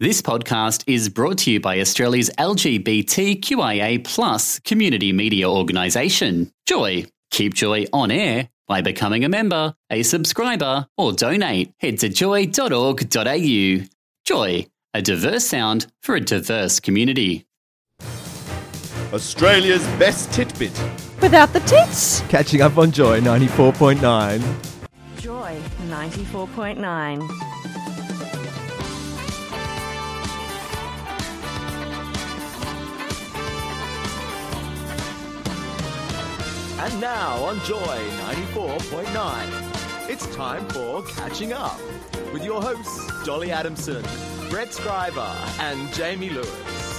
This podcast is brought to you by Australia's LGBTQIA plus community media organisation, Joy. Keep Joy on air by becoming a member, a subscriber, or donate. Head to joy.org.au. Joy, a diverse sound for a diverse community. Australia's best titbit. Without the tits. Catching up on Joy 94.9. Joy 94.9. And now on Joy 94.9, it's time for Catching Up with your hosts Dolly Adamson, Brett Scriber, and Jamie Lewis.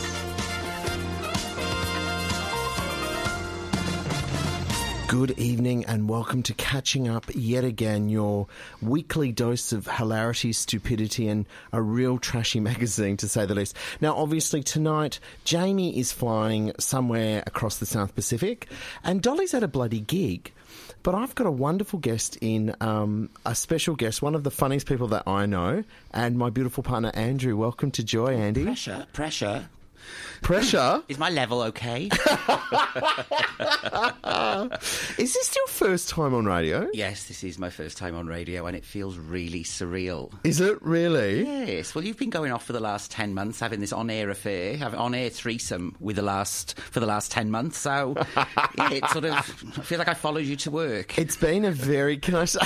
Good evening and welcome to Catching Up yet again, your weekly dose of hilarity, stupidity, and a real trashy magazine to say the least. Now, obviously, tonight, Jamie is flying somewhere across the South Pacific and Dolly's at a bloody gig. But I've got a wonderful guest in, um, a special guest, one of the funniest people that I know, and my beautiful partner, Andrew. Welcome to Joy, Andy. Pressure, pressure. Pressure. Is my level okay? Is this your first time on radio? yes, this is my first time on radio and it feels really surreal. Is it really? Yes, well, you've been going off for the last 10 months having this on air affair, having on air threesome with the last, for the last 10 months. So, yeah, it sort of, I feel like I followed you to work. It's been a very can I say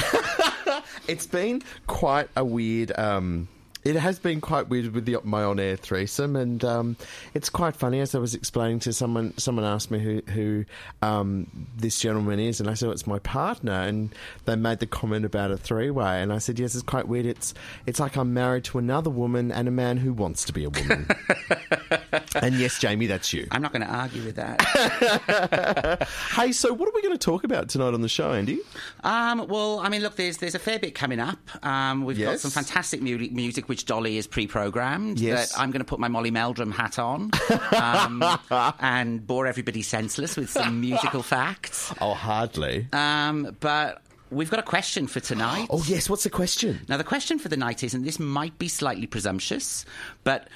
it's been quite a weird um it has been quite weird with the, my on-air threesome, and um, it's quite funny. As I was explaining to someone, someone asked me who, who um, this gentleman is, and I said it's my partner, and they made the comment about a three-way, and I said yes, it's quite weird. It's it's like I'm married to another woman and a man who wants to be a woman. and yes, Jamie, that's you. I'm not going to argue with that. Hey, so what are we going to talk about tonight on the show, Andy? Um, well, I mean, look, there's there's a fair bit coming up. Um, we've got some fantastic mu- music which Dolly is pre-programmed. Yes. That I'm going to put my Molly Meldrum hat on um, and bore everybody senseless with some musical facts. Oh, hardly. Um, but we've got a question for tonight. Oh yes, what's the question? Now, the question for the night is, and this might be slightly presumptuous, but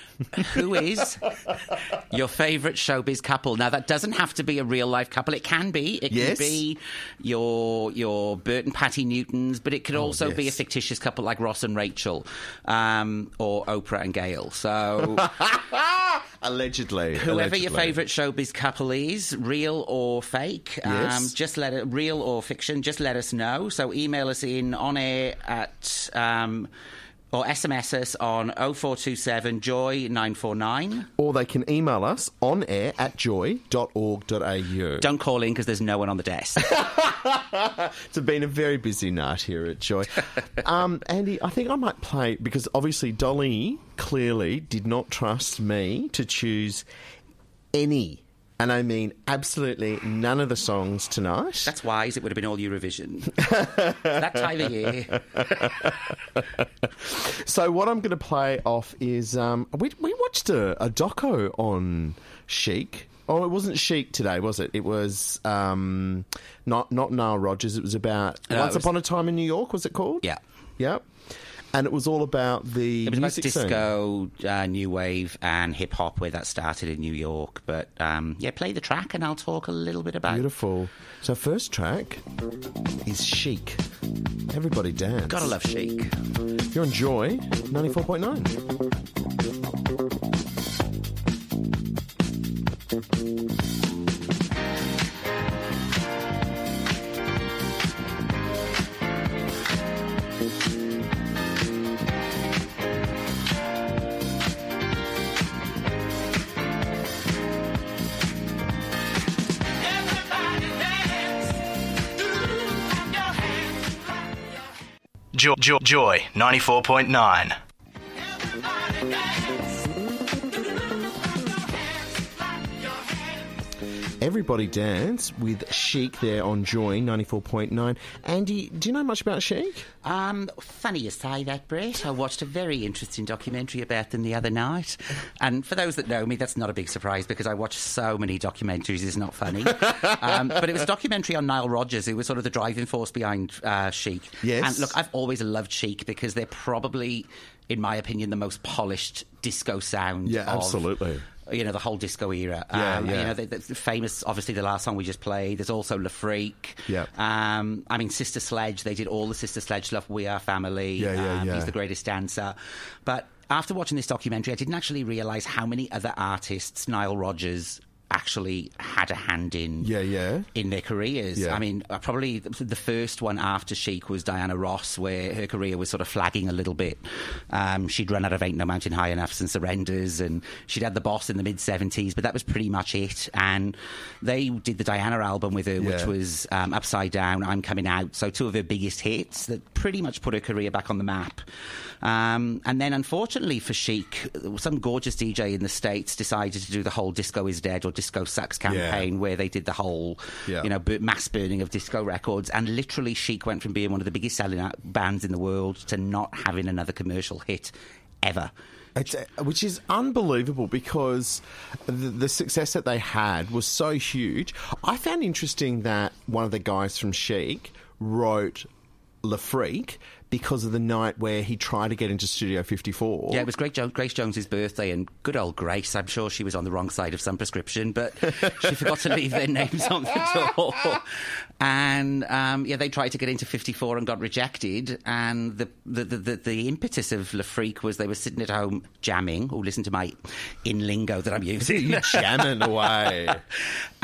who is your favourite showbiz couple? Now, that doesn't have to be a real life couple. It can be. It Yes. can be your your Bert and Patty Newtons, but it could also be a Oh, fictitious couple like Ross and Rachel, um, or Oprah and Gail. So, Allegedly. whoever your favourite showbiz couple is, real or fake, um, Yes. just let it, real or fiction, just let us know. So email us in on air at. Um, or SMS us on 0427 Joy 949. Or they can email us on air at joy.org.au. Don't call in because there's no one on the desk. It's been a very busy night here at Joy. um, Andy, I think I might play because obviously Dolly clearly did not trust me to choose any, and I mean absolutely none of the songs tonight. That's wise. It would have been all Eurovision. that time of year. So what I'm going to play off is um, we we watched a, a doco on Chic. Oh, it wasn't Chic today, was it? It was um, not not Nile Rodgers. It was about No, Once was- Upon a Time in New York. Was it called? Yeah. Yep. And it was all about the It was about disco, uh, new wave, and hip hop where that started in New York. But um, yeah, play the track and I'll talk a little bit about it. Beautiful. So first track is Chic. Everybody dance. Gotta love Chic. You're on Joy, 94.9. Joy, Joy, Joy 94.9. Everybody Dance with Chic there on Joy 94.9. Andy, do you know much about Chic? Um, funny you say that, Brett. I watched a very interesting documentary about them the other night. And for those that know me, that's not a big surprise because I watch so many documentaries, it's not funny. um, but it was a documentary on Nile Rodgers, who was sort of the driving force behind uh, Chic. Yes. And look, I've always loved Chic because they're probably in my opinion, the most polished disco sound. Yeah, absolutely. You know the whole disco era. Yeah, um, yeah. You know the, the famous, obviously the last song we just played. There's also Le Freak. Yeah. Um, I mean Sister Sledge. They did all the Sister Sledge stuff. We Are Family. Yeah, yeah, um, yeah. He's the greatest dancer. But after watching this documentary, I didn't actually realise how many other artists Nile Rodgers actually had a hand in Yeah, yeah. in their careers. Yeah. I mean, uh, probably the first one after Chic was Diana Ross, where her career was sort of flagging a little bit. Um, she'd run out of Ain't No Mountain High Enough and Surrenders, and she'd had The Boss in the mid 70s, but that was pretty much it. And they did the Diana album with her, which was um, Upside Down, I'm Coming Out. So, two of her biggest hits that pretty much put her career back on the map. Um, and then, unfortunately for Chic, some gorgeous DJ in the States decided to do the whole Disco is Dead or Disco Sucks campaign where they did the whole, Yeah. you know, mass burning of disco records. And literally, Chic went from being one of the biggest selling bands in the world to not having another commercial hit ever. It's, uh, which is unbelievable because the, the success that they had was so huge. I found interesting that one of the guys from Chic wrote Le Freak because of the night where he tried to get into Studio 54. Yeah, it was Grace, jo- Grace Jones's birthday, and good old Grace. I'm sure she was on the wrong side of some prescription, but she forgot to leave their names on the door. And um, yeah, they tried to get into 54 and got rejected. And the the, the, the, the impetus of Freak was they were sitting at home jamming. Oh, listen to my in lingo that I'm using. Jamming away.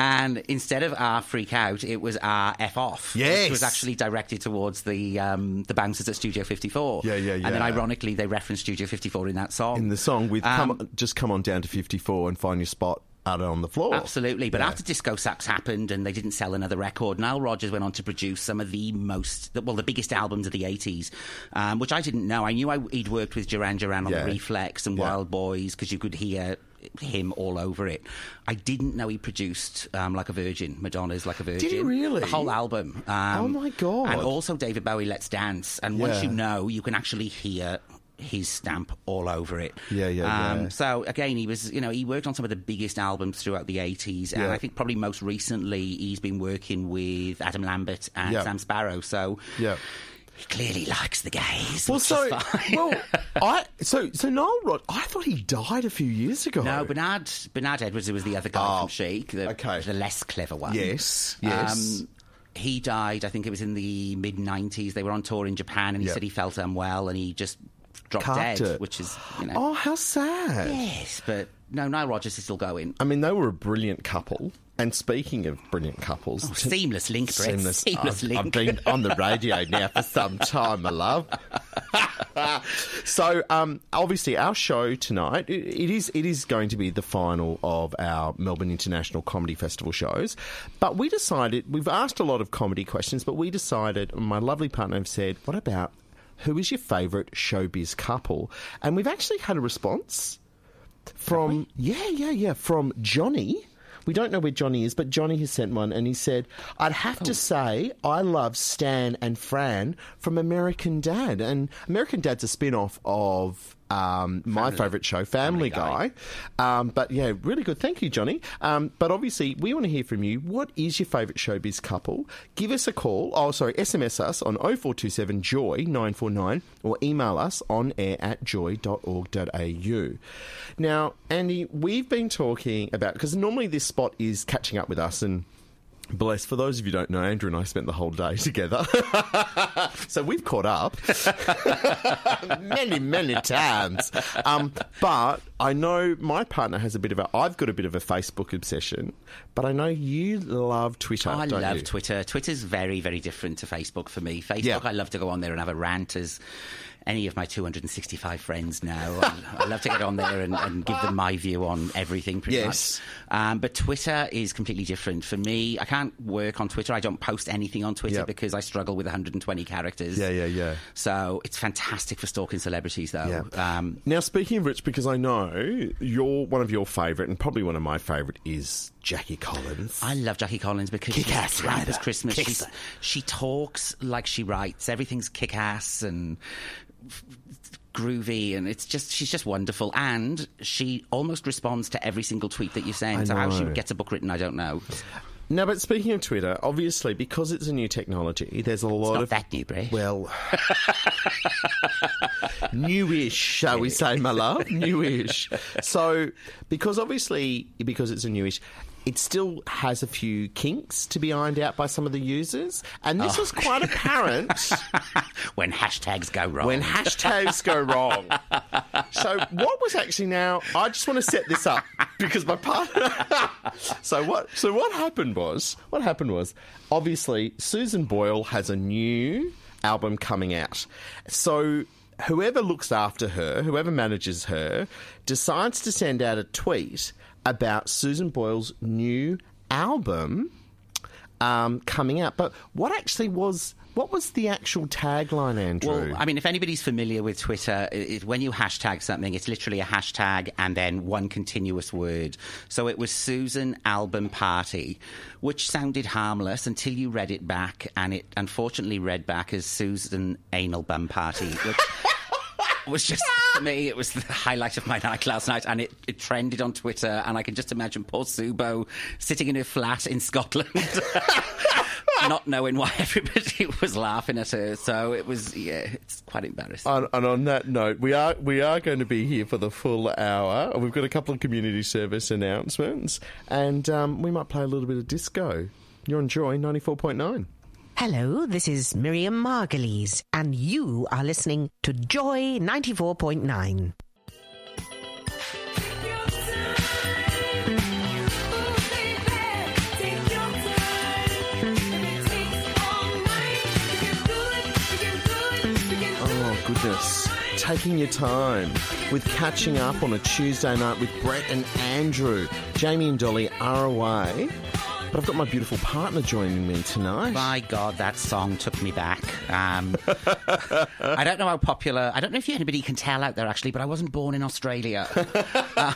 And instead of our freak out, it was our F off. Yes. Which was actually directed towards the um, the bouncers at Studio 54. Yeah, yeah, yeah. And then ironically, they referenced Studio 54 in that song. In the song with Um, come, Just Come On Down to 54 and Find Your Spot out on the floor. Absolutely, but Yeah. after Disco Sucks happened and they didn't sell another record, Nile Rodgers went on to produce some of the most, well, the biggest albums of the 80s, um, which I didn't know. I knew I, he'd worked with Duran Duran on Yeah. the Reflex and Yeah. Wild Boys because you could hear him all over it. I didn't know he produced um, Like a Virgin, Madonna's Like a Virgin. Did he really? The whole album. Um, Oh, my God. And also David Bowie, Let's Dance. And once Yeah. you know, you can actually hear his stamp all over it. Yeah, yeah, um, yeah. So again, he was, you know, he worked on some of the biggest albums throughout the 80s, and Yeah. I think probably most recently he's been working with Adam Lambert and Yeah. Sam Sparro. So Yeah. He clearly likes the gays. Well, so well, I so so Noel Rod. I thought he died a few years ago. no, Bernard Bernard Edwards, who was the other guy Oh, from Chic, the, okay. the less clever one. Yes, yes. Um, he died. I think it was in the mid '90s. They were on tour in Japan, and he Yep. said he felt unwell, and he just dropped Carved dead, it. which is you know. Oh, how sad. Yes, but no, Nile Rodgers is still going. I mean, they were a brilliant couple. And speaking of brilliant couples, Oh, seamless link, Brett. Seamless. Seamless I've, link. I've been on the radio now for some time, my love. so, um, obviously, our show tonight it, it is it is going to be the final of our Melbourne International Comedy Festival shows. But we decided we've asked a lot of comedy questions, but we decided my lovely partner have said, "What about who is your favourite showbiz couple?" And we've actually had a response from yeah, yeah, yeah, from Johnny. We don't know where Johnny is, but Johnny has sent one, and he said, "I'd have Oh. to say I love Stan and Fran from American Dad, and American Dad's a spin-off of." Um, my favourite show, Family, Family Guy. Um, but yeah, really good. Thank you, Johnny. Um, but obviously, we want to hear from you. What is your favourite showbiz couple? Give us a call. Oh, sorry, SMS us on 0427 Joy 949 or email us on air at joy.org.au. Now, Andy, we've been talking about, because normally this spot is catching up with us and. Bless. For those of you who don't know, Andrew and I spent the whole day together. so we've caught up many, many times. Um, but I know my partner has a bit of a. I've got a bit of a Facebook obsession, but I know you love Twitter. I love you? Twitter. Twitter's very, very different to Facebook for me. Facebook, Yeah. I love to go on there and have a rant as any of my 265 friends now. I, love to get on there and, and give them my view on everything, pretty Yes. much. Um, but Twitter is completely different. For me, I can't work on Twitter. I don't post anything on Twitter Yeah. because I struggle with 120 characters. Yeah, yeah, yeah. So it's fantastic for stalking celebrities, though. Yeah. Um, Now, speaking of which, because I know you're one of your favourite, and probably one of my favourite, is Jackie Collins. I love Jackie Collins because Kick-ass she's camp as. Christmas. She's, she talks like she writes. Everything's kick ass and groovy, and it's just she's just wonderful. And she almost responds to every single tweet that you send. So how she gets a book written, I don't know. No, but speaking of Twitter, obviously because it's a new technology, there's a lot of that new, Bray. Well, newish, shall we say, my love? Newish. So, because obviously, because it's a newish, it still has a few kinks to be ironed out by some of the users, and this oh. was quite apparent when hashtags go wrong. when hashtags go wrong. So, what was actually now? I just want to set this up because my partner. so what? So what happened was what happened was obviously Susan Boyle has a new album coming out. So whoever looks after her, whoever manages her, decides to send out a tweet about Susan Boyle's new album um, coming out. But what actually was? What was the actual tagline, Andrew? Well, I mean, if anybody's familiar with Twitter, it, it- when you hashtag something, it's literally a hashtag and then one continuous word. So it was Susan Album Party, which sounded harmless until you read it back, and it unfortunately read back as Susan Anal Bum Party, which. Was just for me, it was the highlight of my night last night, and it, it trended on Twitter. And I can just imagine poor Subo sitting in her flat in Scotland, not knowing why everybody was laughing at her. So it was, yeah, it's quite embarrassing. And, and on that note, we are we are going to be here for the full hour. We've got a couple of community service announcements, and um, we might play a little bit of disco. You're on Joy ninety four point nine. Hello, this is Miriam Margolyes, and you are listening to Joy 94.9. Oh goodness, taking your time with catching up on a Tuesday night with Brett and Andrew. Jamie and Dolly are away, but I've got my beautiful partner joining me tonight. My God, that song took me back. Um, I don't know how popular. I don't know if anybody can tell out there actually, but I wasn't born in Australia. Uh,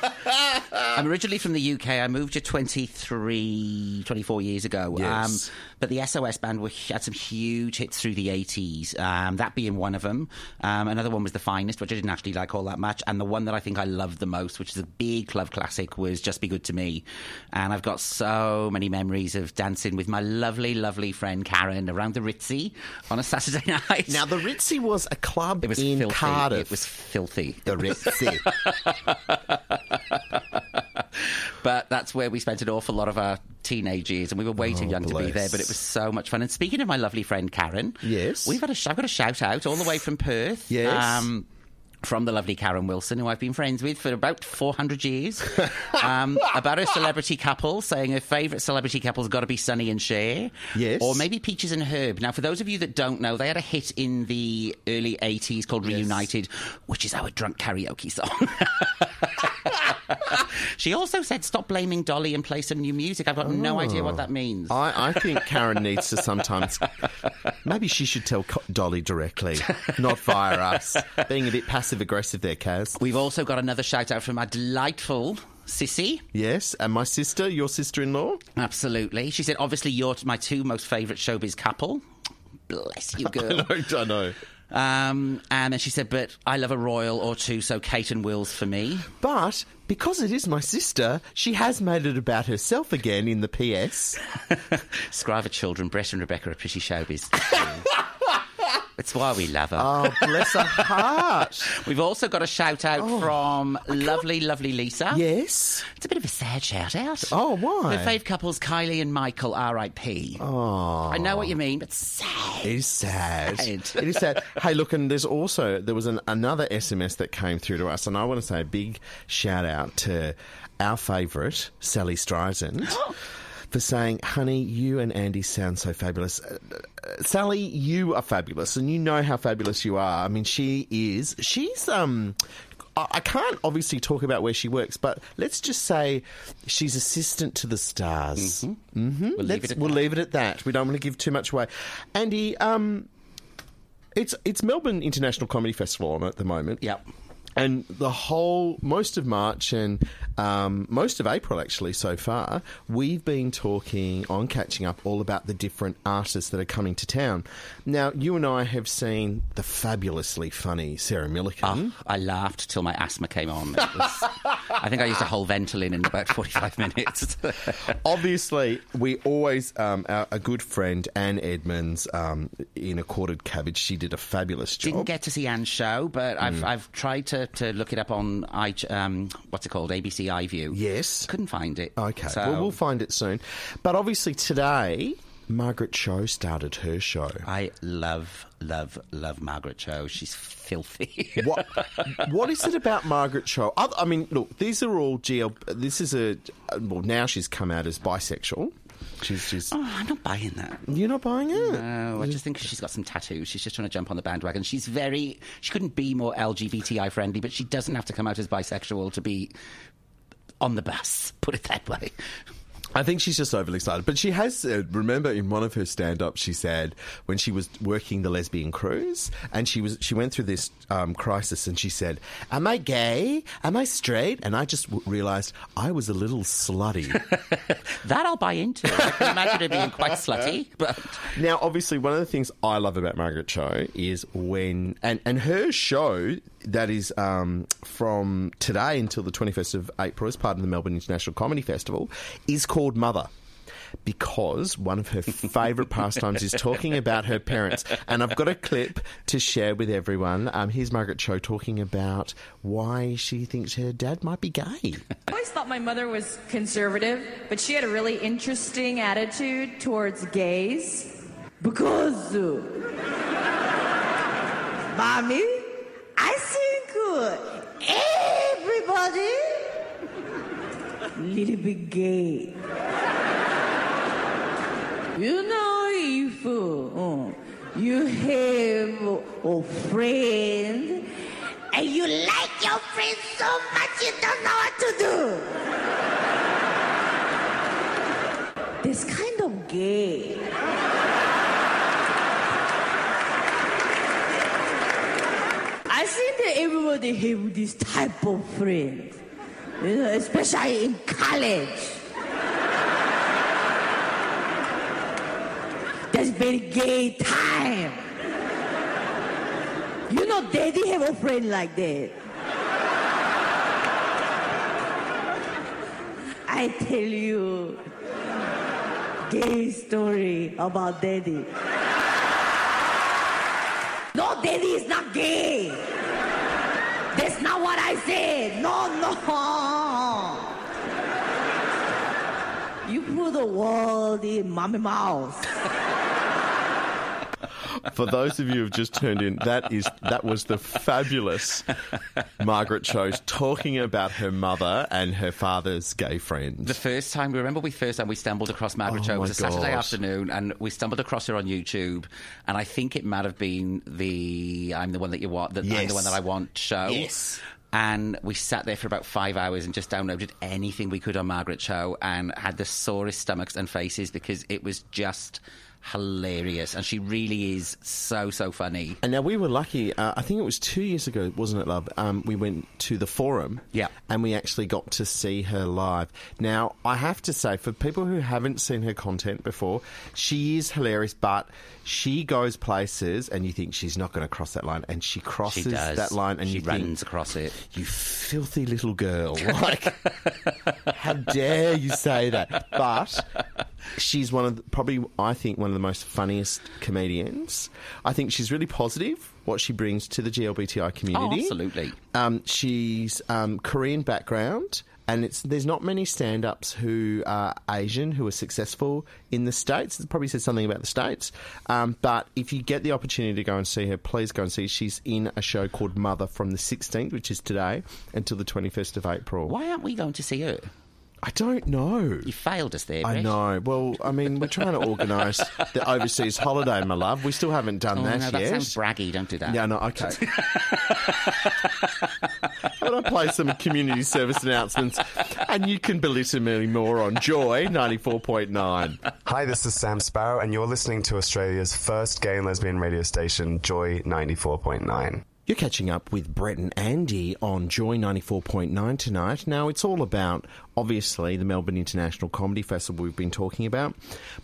I'm originally from the UK. I moved here 23, 24 years ago. Yes. Um, but the SOS band were, had some huge hits through the 80s. Um, that being one of them. Um, another one was The Finest, which I didn't actually like all that much. And the one that I think I loved the most, which is a big club classic, was Just Be Good to Me. And I've got so many memories of dancing with my lovely, lovely friend Karen around the Ritzy on a Saturday night. Now the Ritzy was a club it was in filthy. Cardiff. It was filthy. the Ritzy. But that's where we spent an awful lot of our teenage years, and we were way too Oh, young to be there. But it was so much fun. And speaking of my lovely friend Karen, Yes. we've had a I've got a shout out all the way from Perth. Yes. Um, from the lovely Karen Wilson, who I've been friends with for about 400 years, um, about a celebrity couple, saying her favourite celebrity couple's got to be Sonny and Cher. Yes. Or maybe Peaches and Herb. Now, for those of you that don't know, they had a hit in the early 80s called Reunited, which is our drunk karaoke song. she also said, stop blaming Dolly and play some new music. I've got no idea what that means. I, I think Karen needs to sometimes. Maybe she should tell Dolly directly, not via us. Being a bit passive aggressive there, Kaz. We've also got another shout out from our delightful Sissy. Yes, and my sister, your sister in law. Absolutely. She said, obviously, you're my two most favourite showbiz couple. Bless you, girl. I know. um, and then she said, but I love a royal or two, so Kate and Will's for me. But because it is my sister, she has made it about herself again in the PS. Scriver children, Brett and Rebecca are pretty showbiz. It's why we love her. Oh, bless her heart. We've also got a shout out oh. from lovely, lovely Lisa. Yes. It's a bit of a sad shout out. Oh, why? Her fave couples, Kylie and Michael, R.I.P. Oh. I know what you mean, but sad. It is sad. Sad. it is sad. Hey, look, and there's also there was an, another SMS that came through to us, and I want to say a big shout out to our favourite Sally Streisand. For saying, honey, you and Andy sound so fabulous. Uh, uh, Sally, you are fabulous, and you know how fabulous you are. I mean, she is. She's um, I can't obviously talk about where she works, but let's just say she's assistant to the stars. Mm-hmm. We'll leave it at we'll that. leave it at that. We don't want to give too much away. Andy, um, it's it's Melbourne International Comedy Festival on at the moment. Yep. And the whole, most of March and um, most of April, actually, so far, we've been talking on Catching Up all about the different artists that are coming to town. Now, you and I have seen the fabulously funny Sarah Millican. I laughed till my asthma came on. It was I think I used a whole Ventolin in about 45 minutes. Obviously, we always, um, our, a good friend, Anne Edmonds, um, in A Quartered Cabbage, she did a fabulous job. Didn't get to see Anne's show, but I've, Mm. I've tried to, to look it up on I, um, what's it called, ABC iView. Yes. Couldn't find it. Okay, So well, we'll find it soon. But obviously, today, Margaret Cho started her show. I love, love, love Margaret Cho. She's filthy. what what is it about Margaret Cho? I, I mean, look, these are all GL. This is a uh, well. Now she's come out as bisexual. She's she's. Oh, I'm not buying that. You're not buying it. No, I just think she's got some tattoos. She's just trying to jump on the bandwagon. She's very. She couldn't be more LGBTI friendly, but she doesn't have to come out as bisexual to be on the bus. Put it that way. I think she's just overly excited. But she has, uh, remember in one of her stand ups, she said when she was working the lesbian cruise and she was she went through this um, crisis and she said, Am I gay? Am I straight? And I just w- realised I was a little slutty. That I'll buy into. I can imagine her being quite slutty, but. Now, obviously, one of the things I love about Margaret Cho is when and and her show that is um, from today until the twenty first of April as part of the Melbourne International Comedy Festival is called Mother. Because one of her favourite pastimes is talking about her parents. And I've got a clip to share with everyone. Um, here's Margaret Cho talking about why she thinks her dad might be gay. I always thought my mother was conservative, but she had a really interesting attitude towards gays. Because, uh, mommy, I think uh, everybody little bit gay. You know, if uh, uh, you have a friend and you like your friend so much you don't know what to do. This kind of gay. I think that everybody have this type of friend, you know, especially in college. That's very gay time. You know, daddy have a friend like that. I tell you, gay story about daddy. No, daddy is not gay. That's not what I said. No, no. You put the word in mommy mouth. For those of you who've just turned in, that is that was the fabulous Margaret Cho talking about her mother and her father's gay friend. The first time, we remember we first time we stumbled across Margaret Oh Cho, was my a Saturday afternoon, and we stumbled across her on YouTube, and I think it might have been the I'm the one that you want, that I'm the one that I want show. Yes. And we sat there for about five hours and just downloaded anything we could on Margaret Cho and had the sorest stomachs and faces because it was just hilarious. And she really is so, so funny. And now we were lucky. Uh, I think it was two years ago, wasn't it, love? Um, we went to the forum. Yeah. And we actually got to see her live. Now, I have to say, for people who haven't seen her content before, she is hilarious, but she goes places and you think she's not going to cross that line. And she crosses She that line and she you think, runs across it. you filthy little girl. Like, how dare you say that? But she's one of the, probably, I think, one of the most funniest comedians. I think she's really positive. What she brings to the GLBTI community. Oh, absolutely. Um, she's um, Korean background, and it's there's not many stand-ups who are Asian who are successful in the states. It probably says something about the states. Um, but if you get the opportunity to go and see her, please go and see. She's in a show called Mother from the 16th, which is today, until the 21st of April. Why aren't we going to see her? I don't know. You failed us there, I Brett. know. Well, I mean, we're trying to organise the overseas holiday, my love. We still haven't done Oh, that no, that yet. sounds braggy. Don't do that. Yeah, no, okay. How about I play some community service announcements and you can belittle me more on Joy 94.9. Hi, this is Sam Sparro, and you're listening to Australia's first gay and lesbian radio station, Joy 94.9. You're catching up with Brett and Andy on Joy 94.9 tonight. Now, it's all about, obviously, the Melbourne International Comedy Festival we've been talking about.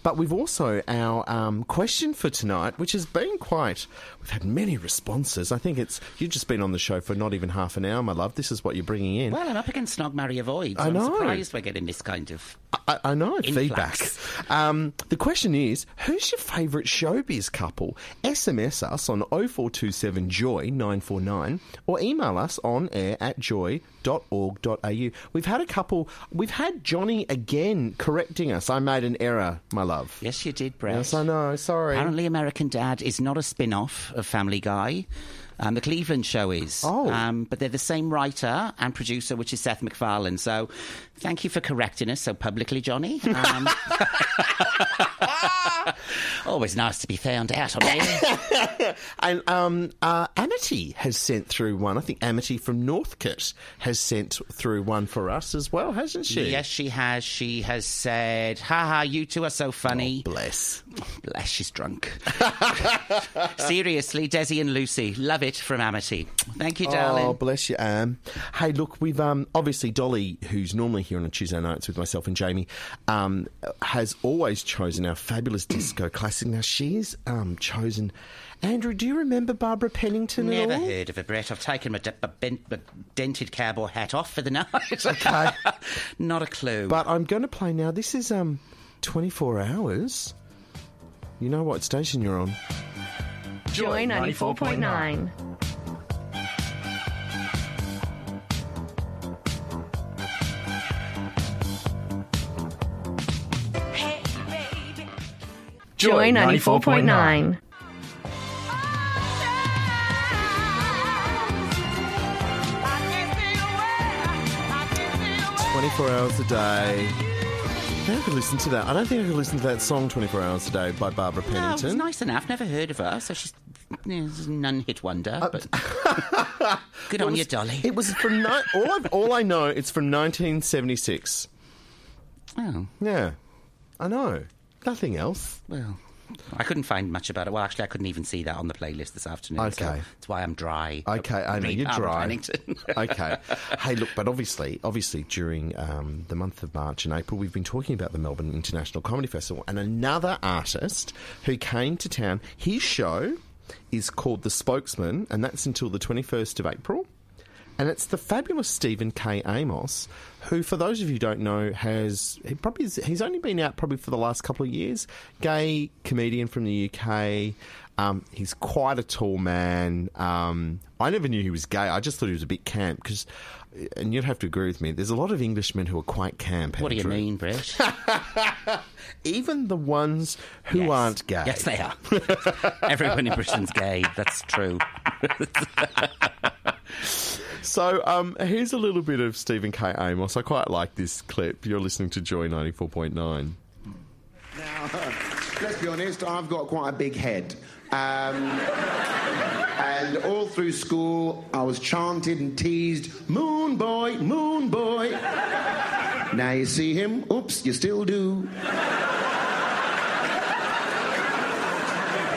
But we've also our um, question for tonight, which has been quite. We've had many responses. I think it's. You've just been on the show for not even half an hour, my love. This is what you're bringing in. Well, I'm up against Snog, Marry, Avoid. So I know. I'm surprised we're getting this kind of. I, I know Influx. feedback. Um, the question is, who's your favourite showbiz couple? SMS us on 0427 Joy 949 or email us on air at joy.org.au. We've had a couple. We've had Johnny again correcting us. I made an error, my love. Yes, you did, Brett. Yes, I know. Sorry. Apparently, American Dad is not a spin off of Family Guy. Um, the Cleveland show is. Oh. Um, but they're the same writer and producer, which is Seth MacFarlane. So thank you for correcting us so publicly, Johnny. Um, always nice to be found out on air. And um, uh, Amity has sent through one. I think Amity from Northcote has sent through one for us as well, hasn't she? Yes, she has. She has said, "Ha ha, you two are so funny." Bless. Bless, she's drunk. Seriously, Desi and Lucy, love it from Amity. Thank you, darling. Oh, bless you, Am. Hey, look, we've um, obviously Dolly, who's normally here on a Tuesday nights with myself and Jamie, um, has always chosen our fabulous disco classic. Now she's um, chosen. Andrew, do you remember Barbara Pennington Never at all? heard of her, Brett. I've taken my, de- my, bent, my dented cowboy hat off for the night. Okay. Not a clue. But I'm going to play now. This is um, 24 hours. You know what station you're on? Joy 94.9. Joy 94.9. 24 hours a day. I think I could listen to that. I don't think I could listen to that song 24 hours a day by Barbara no, it Pennington. nice enough. Never heard of her, so she's yeah, she's a non-hit wonder. Uh, but good on It you, was- Dolly. It was from ni- all, I, all I know. It's from 1976. oh Yeah, I know. Nothing else. well, I couldn't find much about it. Well, actually, I couldn't even see that on the playlist this afternoon. so Okay. that's why I'm dry. Okay, I know Me, you're dry. Okay. Hey, look, but obviously, obviously, during um, the month of March and April, we've been talking about the Melbourne International Comedy Festival, and another artist who came to town. His show is called The Spokesman, and that's until the 21st of April. And it's the fabulous Stephen K. Amos, who, for those of you who don't know, has he probably he's only been out probably for the last couple of years. Gay comedian from the UK. Um, he's quite a tall man. Um, I never knew he was gay. I just thought he was a bit camp because, and you'd have to agree with me. There's a lot of Englishmen who are quite camp. what do you mean, Brett? Even the ones who Yes. aren't gay. Yes, they are. Everyone in Britain's gay. That's true. So um, here's a little bit of Stephen K. Amos. I quite like this clip. You're listening to Joy 94.9. Now, let's be honest, I've got quite a big head. Um, and all through school, I was chanted and teased, Moon boy, moon boy. Now you see him, oops, you still do.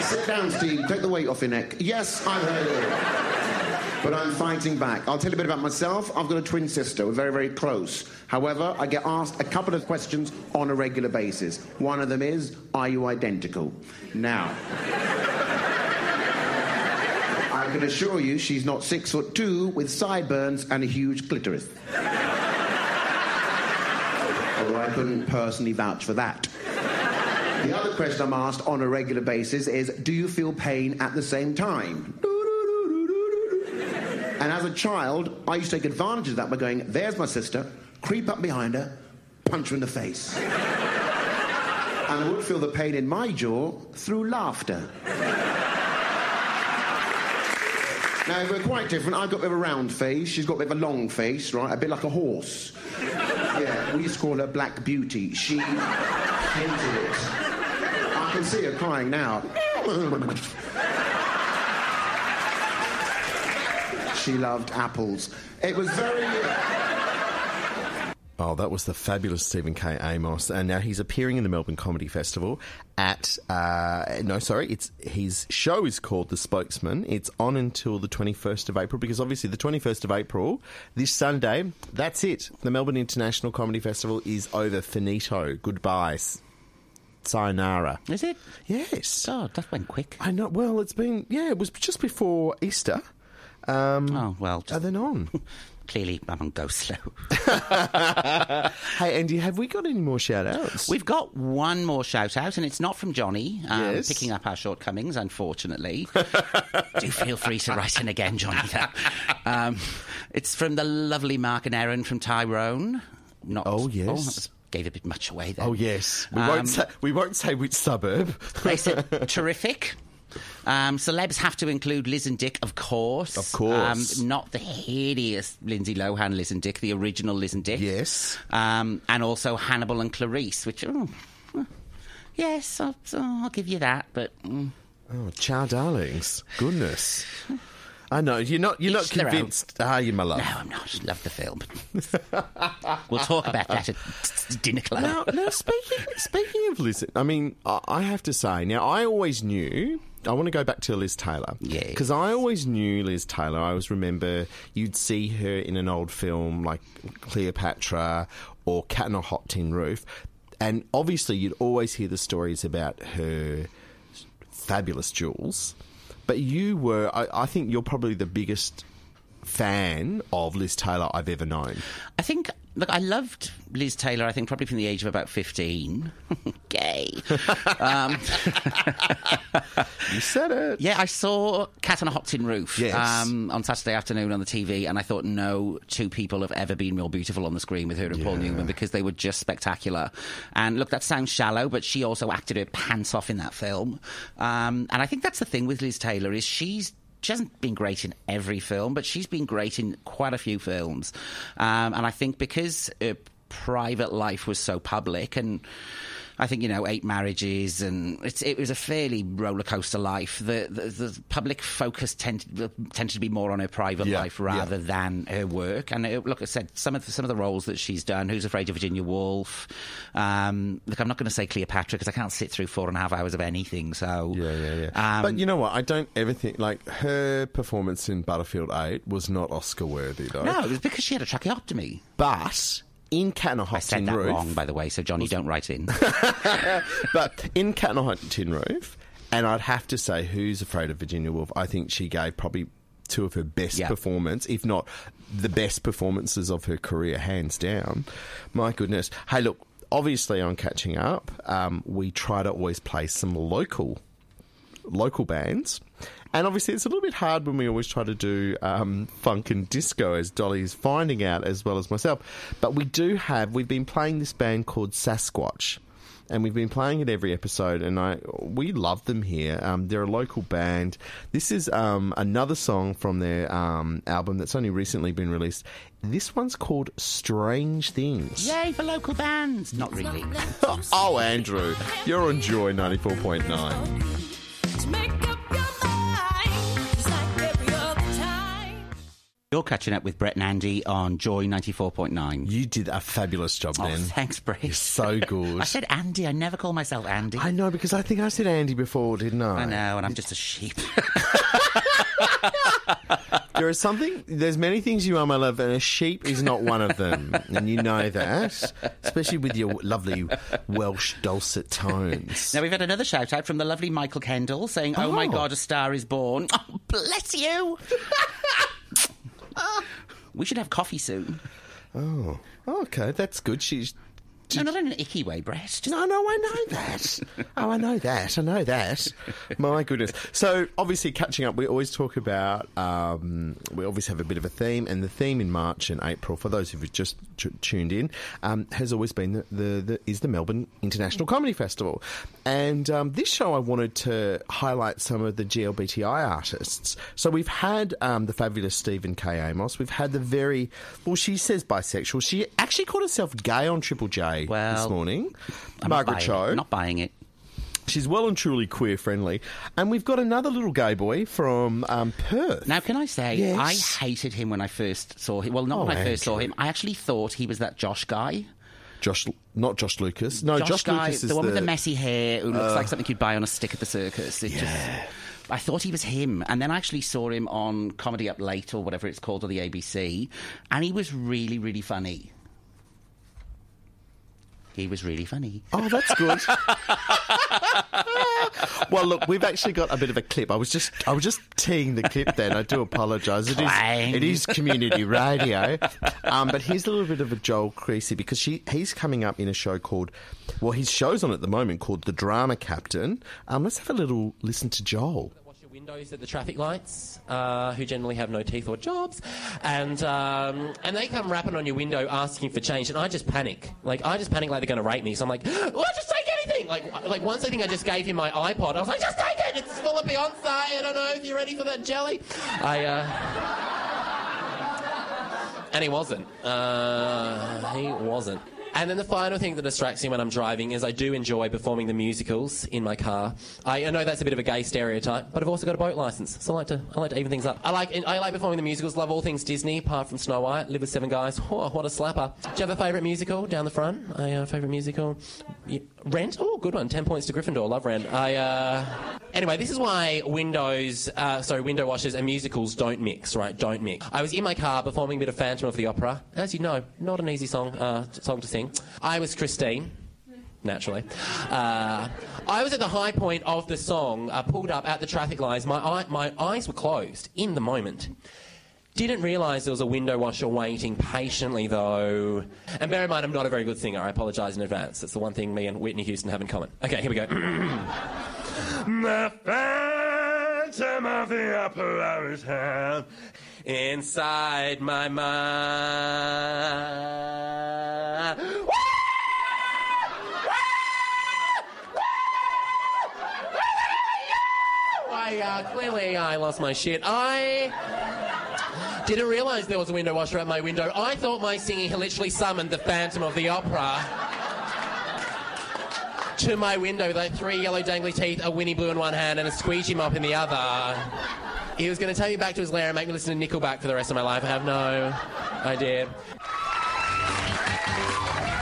Sit down, Steve, take the weight off your neck. Yes, I heard it. But I'm fighting back. I'll tell you a bit about myself. I've got a twin sister. We're very, very close. However, I get asked a couple of questions on a regular basis. One of them is, Are you identical? Now, I can assure you she's not six foot two with sideburns and a huge clitoris. Although I couldn't personally vouch for that. The other question I'm asked on a regular basis is Do you feel pain at the same time? And as a child, I used to take advantage of that by going, There's my sister, creep up behind her, punch her in the face. and I would feel the pain in my jaw through laughter. Now, we're quite different. I've got a bit of a round face, she's got a bit of a long face, right? A bit like a horse. Yeah, we used to call her Black Beauty. She hated it. I can see her crying now. She loved apples. It was very. Oh, that was the fabulous Stephen K. Amos, and now he's appearing in the Melbourne Comedy Festival at. Uh, no, sorry, it's his show is called The Spokesman. It's on until the twenty first of April because obviously the twenty first of April, this Sunday, that's it. The Melbourne International Comedy Festival is over. Finito. Goodbye. S- Sayonara. Is it? Yes. Oh, that went quick. I know. Well, it's been yeah. It was just before Easter. Um, Oh, well, are then on? Clearly, I'm on go slow. hey, Andy, have we got any more shout outs? We've got one more shout out, and it's not from Johnny, um, Yes. picking up our shortcomings, unfortunately. Do feel free to write in again, Johnny. Um, it's from the lovely Mark and Erin from Tyrone. Not, Oh, yes. was- gave a bit much away there. Oh yes, we Um, won't say we won't say which suburb. They said terrific. Um, celebs have to include Liz and Dick, of course. Of course. Um, not the hideous Lindsay Lohan Liz and Dick, the original Liz and Dick. Yes. Um, and also Hannibal and Clarice, which, oh, yes, I'll, I'll give you that, but. mm. oh, Chow Darlings, goodness. I know you're not you're not Each own. convinced, are you, my love? No, I'm not. Love the film. we'll talk about that at dinner club. Now, now speaking speaking of Liz, I mean, I, I have to say, now I always knew. I want to go back to Liz Taylor, Yeah. because I always knew Liz Taylor. I always remember you'd see her in an old film like Cleopatra or Cat on a Hot Tin Roof, and obviously you'd always hear the stories about her fabulous jewels. But you were, I, I think, you're probably the biggest fan of Liz Taylor I've ever known. I think, look, I loved Liz Taylor, I think probably from the age of about 15. Gay. um, You said it. yeah, I saw Cat on a Hot Tin Roof Yes. um, on Saturday afternoon on the TV, and I thought no two people have ever been more beautiful on the screen with her and Paul Newman because they were just spectacular. And look, that sounds shallow, but she also acted her pants off in that film. Um, and I think that's the thing with Liz Taylor is she's she hasn't been great in every film, but she's been great in quite a few films. Um, and I think because her private life was so public and I think you know eight marriages, and it was a fairly roller coaster life. The, the the public focus tended tended to be more on her private Yeah, life rather than her work. And it, look, I said some of the, some of the roles that she's done. Who's Afraid of Virginia Woolf? Um, look, I'm not going to say Cleopatra because I can't sit through four and a half hours of anything. So Yeah, yeah, yeah. Um, but you know what? I don't ever think like her performance in Butterfield Eight was not Oscar worthy though. no, it was because she had a tracheotomy. But in Cat on a I said that Roof, wrong, by the way. So Johnny, don't write in. but in Cat on a Hot Tin Roof, and I'd have to say, Who's Afraid of Virginia Woolf? I think she gave probably two of her best Yeah. performance, if not the best performances of her career, hands down. My goodness. Hey, look. Obviously, on catching up, um, we try to always play some local local bands. And obviously, it's a little bit hard when we always try to do um, funk and disco, as Dolly is finding out, as well as myself. But we do have, we've been playing this band called Sasquatch. And we've been playing it every episode, and I we love them here. Um, they're a local band. This is um, another song from their um, album that's only recently been released. This one's called Strange Things. Yay for local bands! Not really. oh, Andrew, you're on Joy 94.9. You're catching up with Brett and Andy on Joy 94.9. You did a fabulous job, Oh, then. thanks, Brett. You're so good. I said Andy. I never call myself Andy. I know because I think I said Andy before, didn't I? I know, and I'm just a sheep. There is something. There's many things you are, my love, and a sheep is not one of them, and you know that, especially with your lovely Welsh dulcet tones. now, we've had another shout out from the lovely Michael Kendall saying, Oh, my Oh. God, a star is born. Oh, bless you. we should have coffee soon. Oh, okay, that's good. She's. No, not in an icky way, Brett. Just No, no, I know that. oh, I know that. I know that. My goodness. So, obviously, catching up, we always talk about. Um, we always have a bit of a theme, and the theme in March and April, for those who've just t- tuned in, um, has always been the, the, the is the Melbourne International Comedy Festival. And um, this show, I wanted to highlight some of the GLBTI artists. So we've had um, the fabulous Stephen K. Amos. We've had the very well. She says bisexual. She actually called herself gay on Triple J Well, this morning. I'm Margaret Cho. it. Not buying it. She's well and truly queer friendly. And we've got another little gay boy from um, Perth. Now, can I say, Yes. I hated him when I first saw him. Well, not Oh, when I first saw him. I actually thought he was that Josh guy. Josh, not Josh Lucas. No, Josh, guy, Lucas is the one with the the messy hair who looks Uh, like something you'd buy on a stick at the circus. It just, I thought he was him, and then I actually saw him on Comedy Up Late or whatever it's called on the ABC, and he was really, really funny. He was really funny. Oh, that's good. well, look, we've actually got a bit of a clip. I was just, I was just teeing the clip. Then I do apologise. It is, it is community radio. Um, but here's a little bit of a Joel Creasy because she, he's coming up in a show called, well, his show's on at the moment called The Drama Captain. Um, let's have a little listen to Joel. Windows at the traffic lights, uh, who generally have no teeth or jobs, and um, and they come rapping on your window asking for change, and I just panic. Like I just panic like they're going to rape me. So I'm like, oh, just take anything. Like like once I think I just gave him my iPod. I was like, just take it. It's full of Beyonce. I don't know if you're ready for that jelly. I. Uh, and he wasn't. Uh, he wasn't. And then the final thing that distracts me when I'm driving is I do enjoy performing the musicals in my car. I, I know that's a bit of a gay stereotype, but I've also got a boat license, so I like to I like to even things up. I like I like performing the musicals. Love all things Disney, apart from Snow White. Live with Seven Guys. Oh, what a slapper! Do you have a favourite musical down the front? I uh, favourite musical. Y- Rent. Oh, good one. Ten points to Gryffindor. Love Rent. I. Uh... Anyway, this is why windows, uh, sorry, window washers and musicals don't mix, right? Don't mix. I was in my car performing a bit of Phantom of the Opera. As you know, not an easy song, uh, song to sing. I was Christine. Naturally. Uh, I was at the high point of the song, uh, pulled up at the traffic lights. My, eye, my eyes were closed in the moment. Didn't realise there was a window washer waiting patiently, though. And bear in mind, I'm not a very good singer. I apologise in advance. That's the one thing me and Whitney Houston have in common. Okay, here we go. the phantom of the opera is held inside my mind. Uh, clearly I lost my shit. I didn't realise there was a window washer at my window. I thought my singing had literally summoned the Phantom of the Opera to my window with like three yellow dangly teeth, a Winnie Blue in one hand, and a squeegee mop in the other. He was going to take me back to his lair and make me listen to Nickelback for the rest of my life. I have no idea.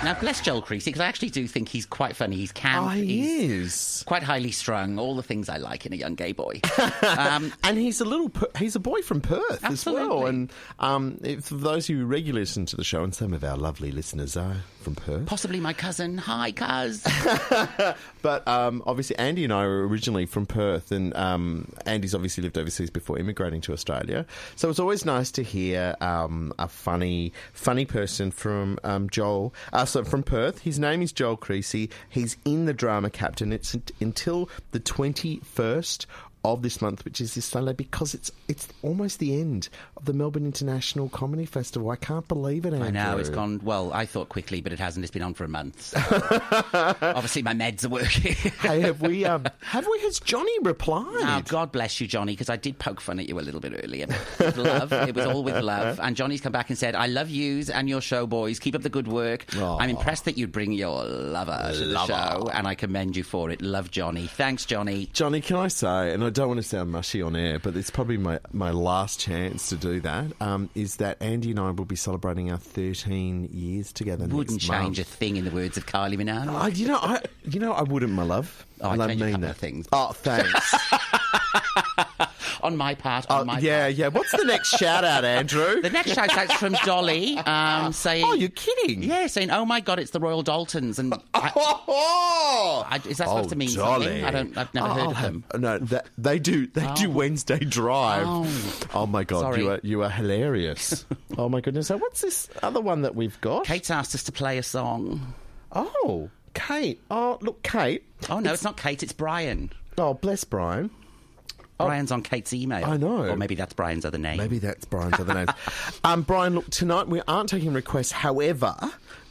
Now, bless Joel Creasy, because I actually do think he's quite funny. He's camp. Oh, he he's is. Quite highly strung. All the things I like in a young gay boy. um, and he's a little, he's a boy from Perth as well. And um, if, for those who regularly listen to the show, and some of our lovely listeners are from Perth, Possibly my cousin. Hi, cuz. But um, obviously, Andy and I were originally from Perth, and um, Andy's obviously lived overseas before immigrating to Australia. So it's always nice to hear um, a funny, funny person from um, Joel, uh, so from Perth. His name is Joel Creasy. He's in the Drama Captain. It's until the twenty first of this month, which is this Sunday, because it's it's almost the end of the Melbourne International Comedy Festival. I can't believe it. Andrew. I know, it's gone, well, I thought quickly, but it hasn't. It's been on for a month. so- Obviously, my meds are working. hey, have we? Um, have we? Has Johnny replied? Oh, God bless you, Johnny, because I did poke fun at you a little bit earlier. With love. It was all with love. And Johnny's come back and said, I love yous and your show, boys. Keep up the good work. I'm impressed that you'd bring your lover to the Lover. show, and I commend you for it. Love, Johnny. Thanks, Johnny. Johnny, can I say, and I don't want to sound mushy on air, but it's probably my, my last chance to do that, um, is that Andy and I will be celebrating our 13 years together Wouldn't change a thing in the words of Kylie Minogue. I, you know, I you know, I wouldn't, my love. Oh, I I a mean that. of things. Oh, thanks. on my part, on my Oh, yeah, yeah. What's the next shout out, Andrew? The next shout out's from Dolly, um, saying, Oh, you're kidding? Yeah, saying, "Oh my God, it's the Royal Daltons." And I, Oh, I, is that supposed to mean Dolly. something? I don't. I've never Oh, heard of them. No, that, they do. They do Oh. Wednesday Drive. Oh. Oh, my god, Sorry. you are you are hilarious. oh my goodness. So what's this other one that we've got? Kate asked us to play a song. Oh, Kate. Oh, look, Kate. Oh no, it's, not Kate. It's Brian. Oh, bless Brian. Brian's on Kate's email. I know. Or maybe that's Brian's other name. Maybe that's Brian's other name. Um, Brian, look, tonight we aren't taking requests. However,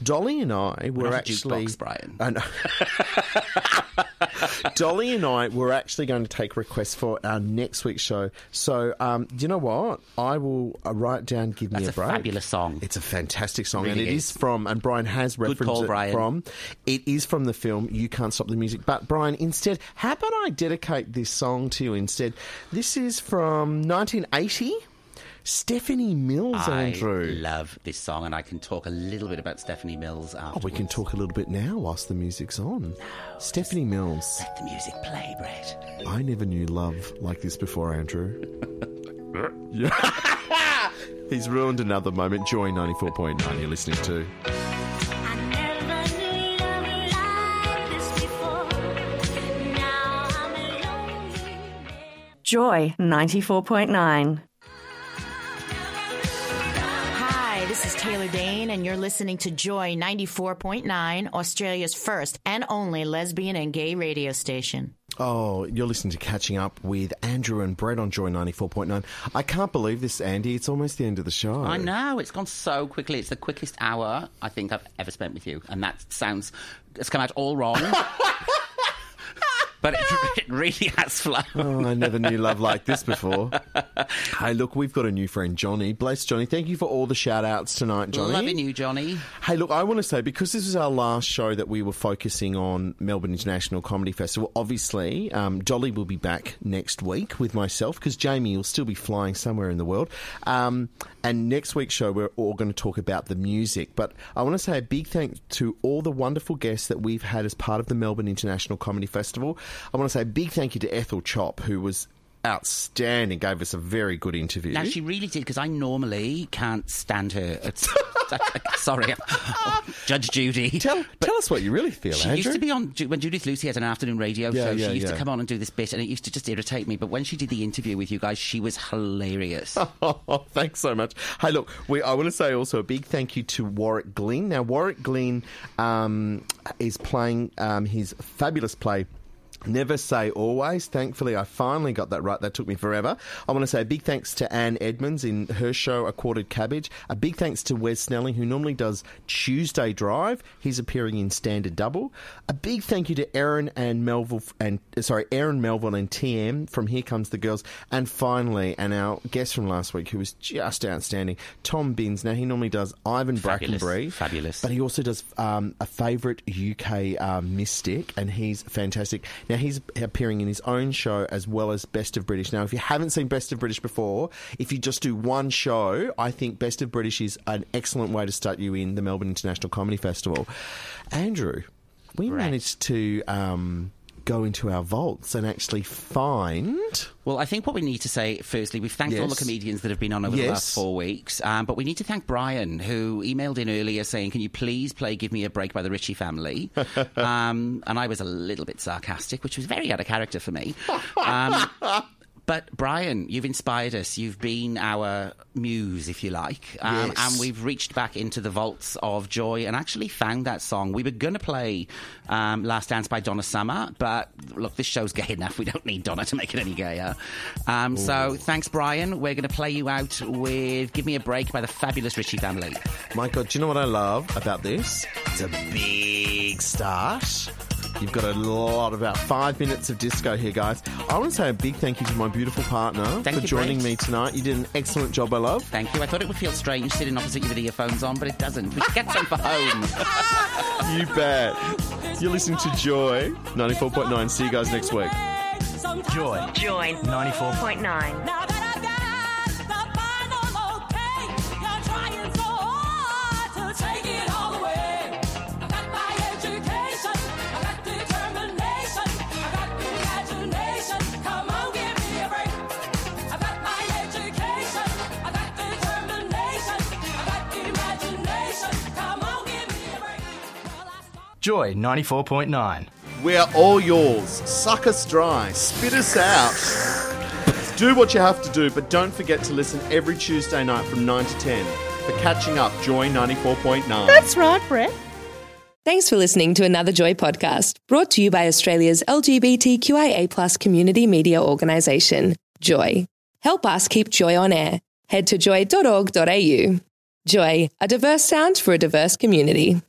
Dolly and I were a actually. jukebox, Brian. I know. Dolly and I were actually going to take requests for our next week's show. So, um, you know what? I will uh, write down "Give Me a a Break." fabulous song. It's a fantastic song, and Really it is. is from. And Brian has referenced call, it Brian. from. It is from the film "You Can't Stop the Music." But Brian, instead, how about I dedicate this song to you instead? This is from 1980. Stephanie Mills, I Andrew. love this song, and I can talk a little bit about Stephanie Mills Oh, we can talk a little bit now whilst the music's on. Stephanie Mills. Let the music play, Brett. I never knew love like this before, Andrew. Yeah. He's ruined another moment. Joy 94.9 you're listening to. Joy 94.9. Taylor Dayne, and you're listening to Joy 94.9, Australia's first and only lesbian and gay radio station. Oh, you're listening to Catching Up with Andrew and Brett on Joy 94.9. I can't believe this, Andy. It's almost the end of the show. I know it's gone so quickly. It's the quickest hour I think I've ever spent with you, and that sounds it's come out all wrong. but it, it really has flown. Oh, I never knew love like this before. hey, look, we've got a new friend, Johnny. Bless Johnny. Thank you for all the shout outs tonight, Johnny. Loving you, Johnny. Hey, look, I want to say because this was our last show that we were focusing on Melbourne International Comedy Festival. Obviously, um, Dolly will be back next week with myself because Jamie will still be flying somewhere in the world. Um, and next week's show, we're all going to talk about the music. But I want to say a big thank to all the wonderful guests that we've had as part of the Melbourne International Comedy Festival. I want to say a big thank you to Ethel Chop, who was outstanding, gave us a very good interview. Now she really did because I normally can't stand her. Sorry, Judge Judy. Tell, tell us what you really feel, She Andrew. used to be on when Judith Lucy had an afternoon radio Yeah, show. yeah, she used yeah. to come on and do this bit, and it used to just irritate me. But when she did the interview with you guys, she was hilarious. Oh, thanks so much. Hey, look, we, I want to say also a big thank you to Warwick Glynn. Now, Warwick Glynn um, is playing um, his fabulous play. Never say always. Thankfully, I finally got that right. That took me forever. I want to say a big thanks to Anne Edmonds in her show, A Quartered Cabbage. A big thanks to Wes Snelling, who normally does Tuesday Drive. He's appearing in Standard Double. A big thank you to Aaron and Melville, and uh, sorry, Aaron Melville and TM from Here Comes the Girls. And finally, and our guest from last week, who was just outstanding, Tom Binns. Now, he normally does Ivan Fabulous, Brackenbury. fabulous. But he also does um, a favourite UK um, mystic, and he's fantastic. Now, he's appearing in his own show as well as Best of British. Now, if you haven't seen Best of British before, if you just do one show, I think Best of British is an excellent way to start you in the Melbourne International Comedy Festival. Andrew, we managed to um, go into our vaults and actually find. Well, I think what we need to say, firstly, we've thanked all the comedians that have been on over the last four weeks, um, but we need to thank Brian, who emailed in earlier saying, Can you please play Give Me a Break by the Ritchie family? um, and I was a little bit sarcastic, which was very out of character for me. Um, but Brian, you've inspired us. You've been our muse, if you like. Um, Yes. And we've reached back into the vaults of joy and actually found that song. We were going to play um, Last Dance by Donna Summer, but look, this show's gay enough. We don't need Donna to make it any gayer. Um, so thanks, Brian. We're going to play you out with Give Me a Break by the fabulous Ritchie family. My God, do you know what I love about this? It's a big start. You've got a lot, about five minutes of disco here, guys. I want to say a big thank you to my beautiful partner Thank for you, joining Brett. me tonight. You did an excellent job, I love. Thank you. I thought it would feel strange sitting opposite you with earphones on, but it doesn't. We get some for home. You bet. You're listening to Joy 94.9. See you guys next week. Joy. Joy 94.9. Joy 94.9. We are all yours. Suck us dry. Spit us out. do what you have to do, but don't forget to listen every Tuesday night from 9 to 10 for Catching Up Joy 94.9. That's right, Brett. Thanks for listening to another Joy podcast brought to you by Australia's LGBTQIA community media organisation, Joy. Help us keep Joy on air. Head to joy.org.au. Joy, a diverse sound for a diverse community.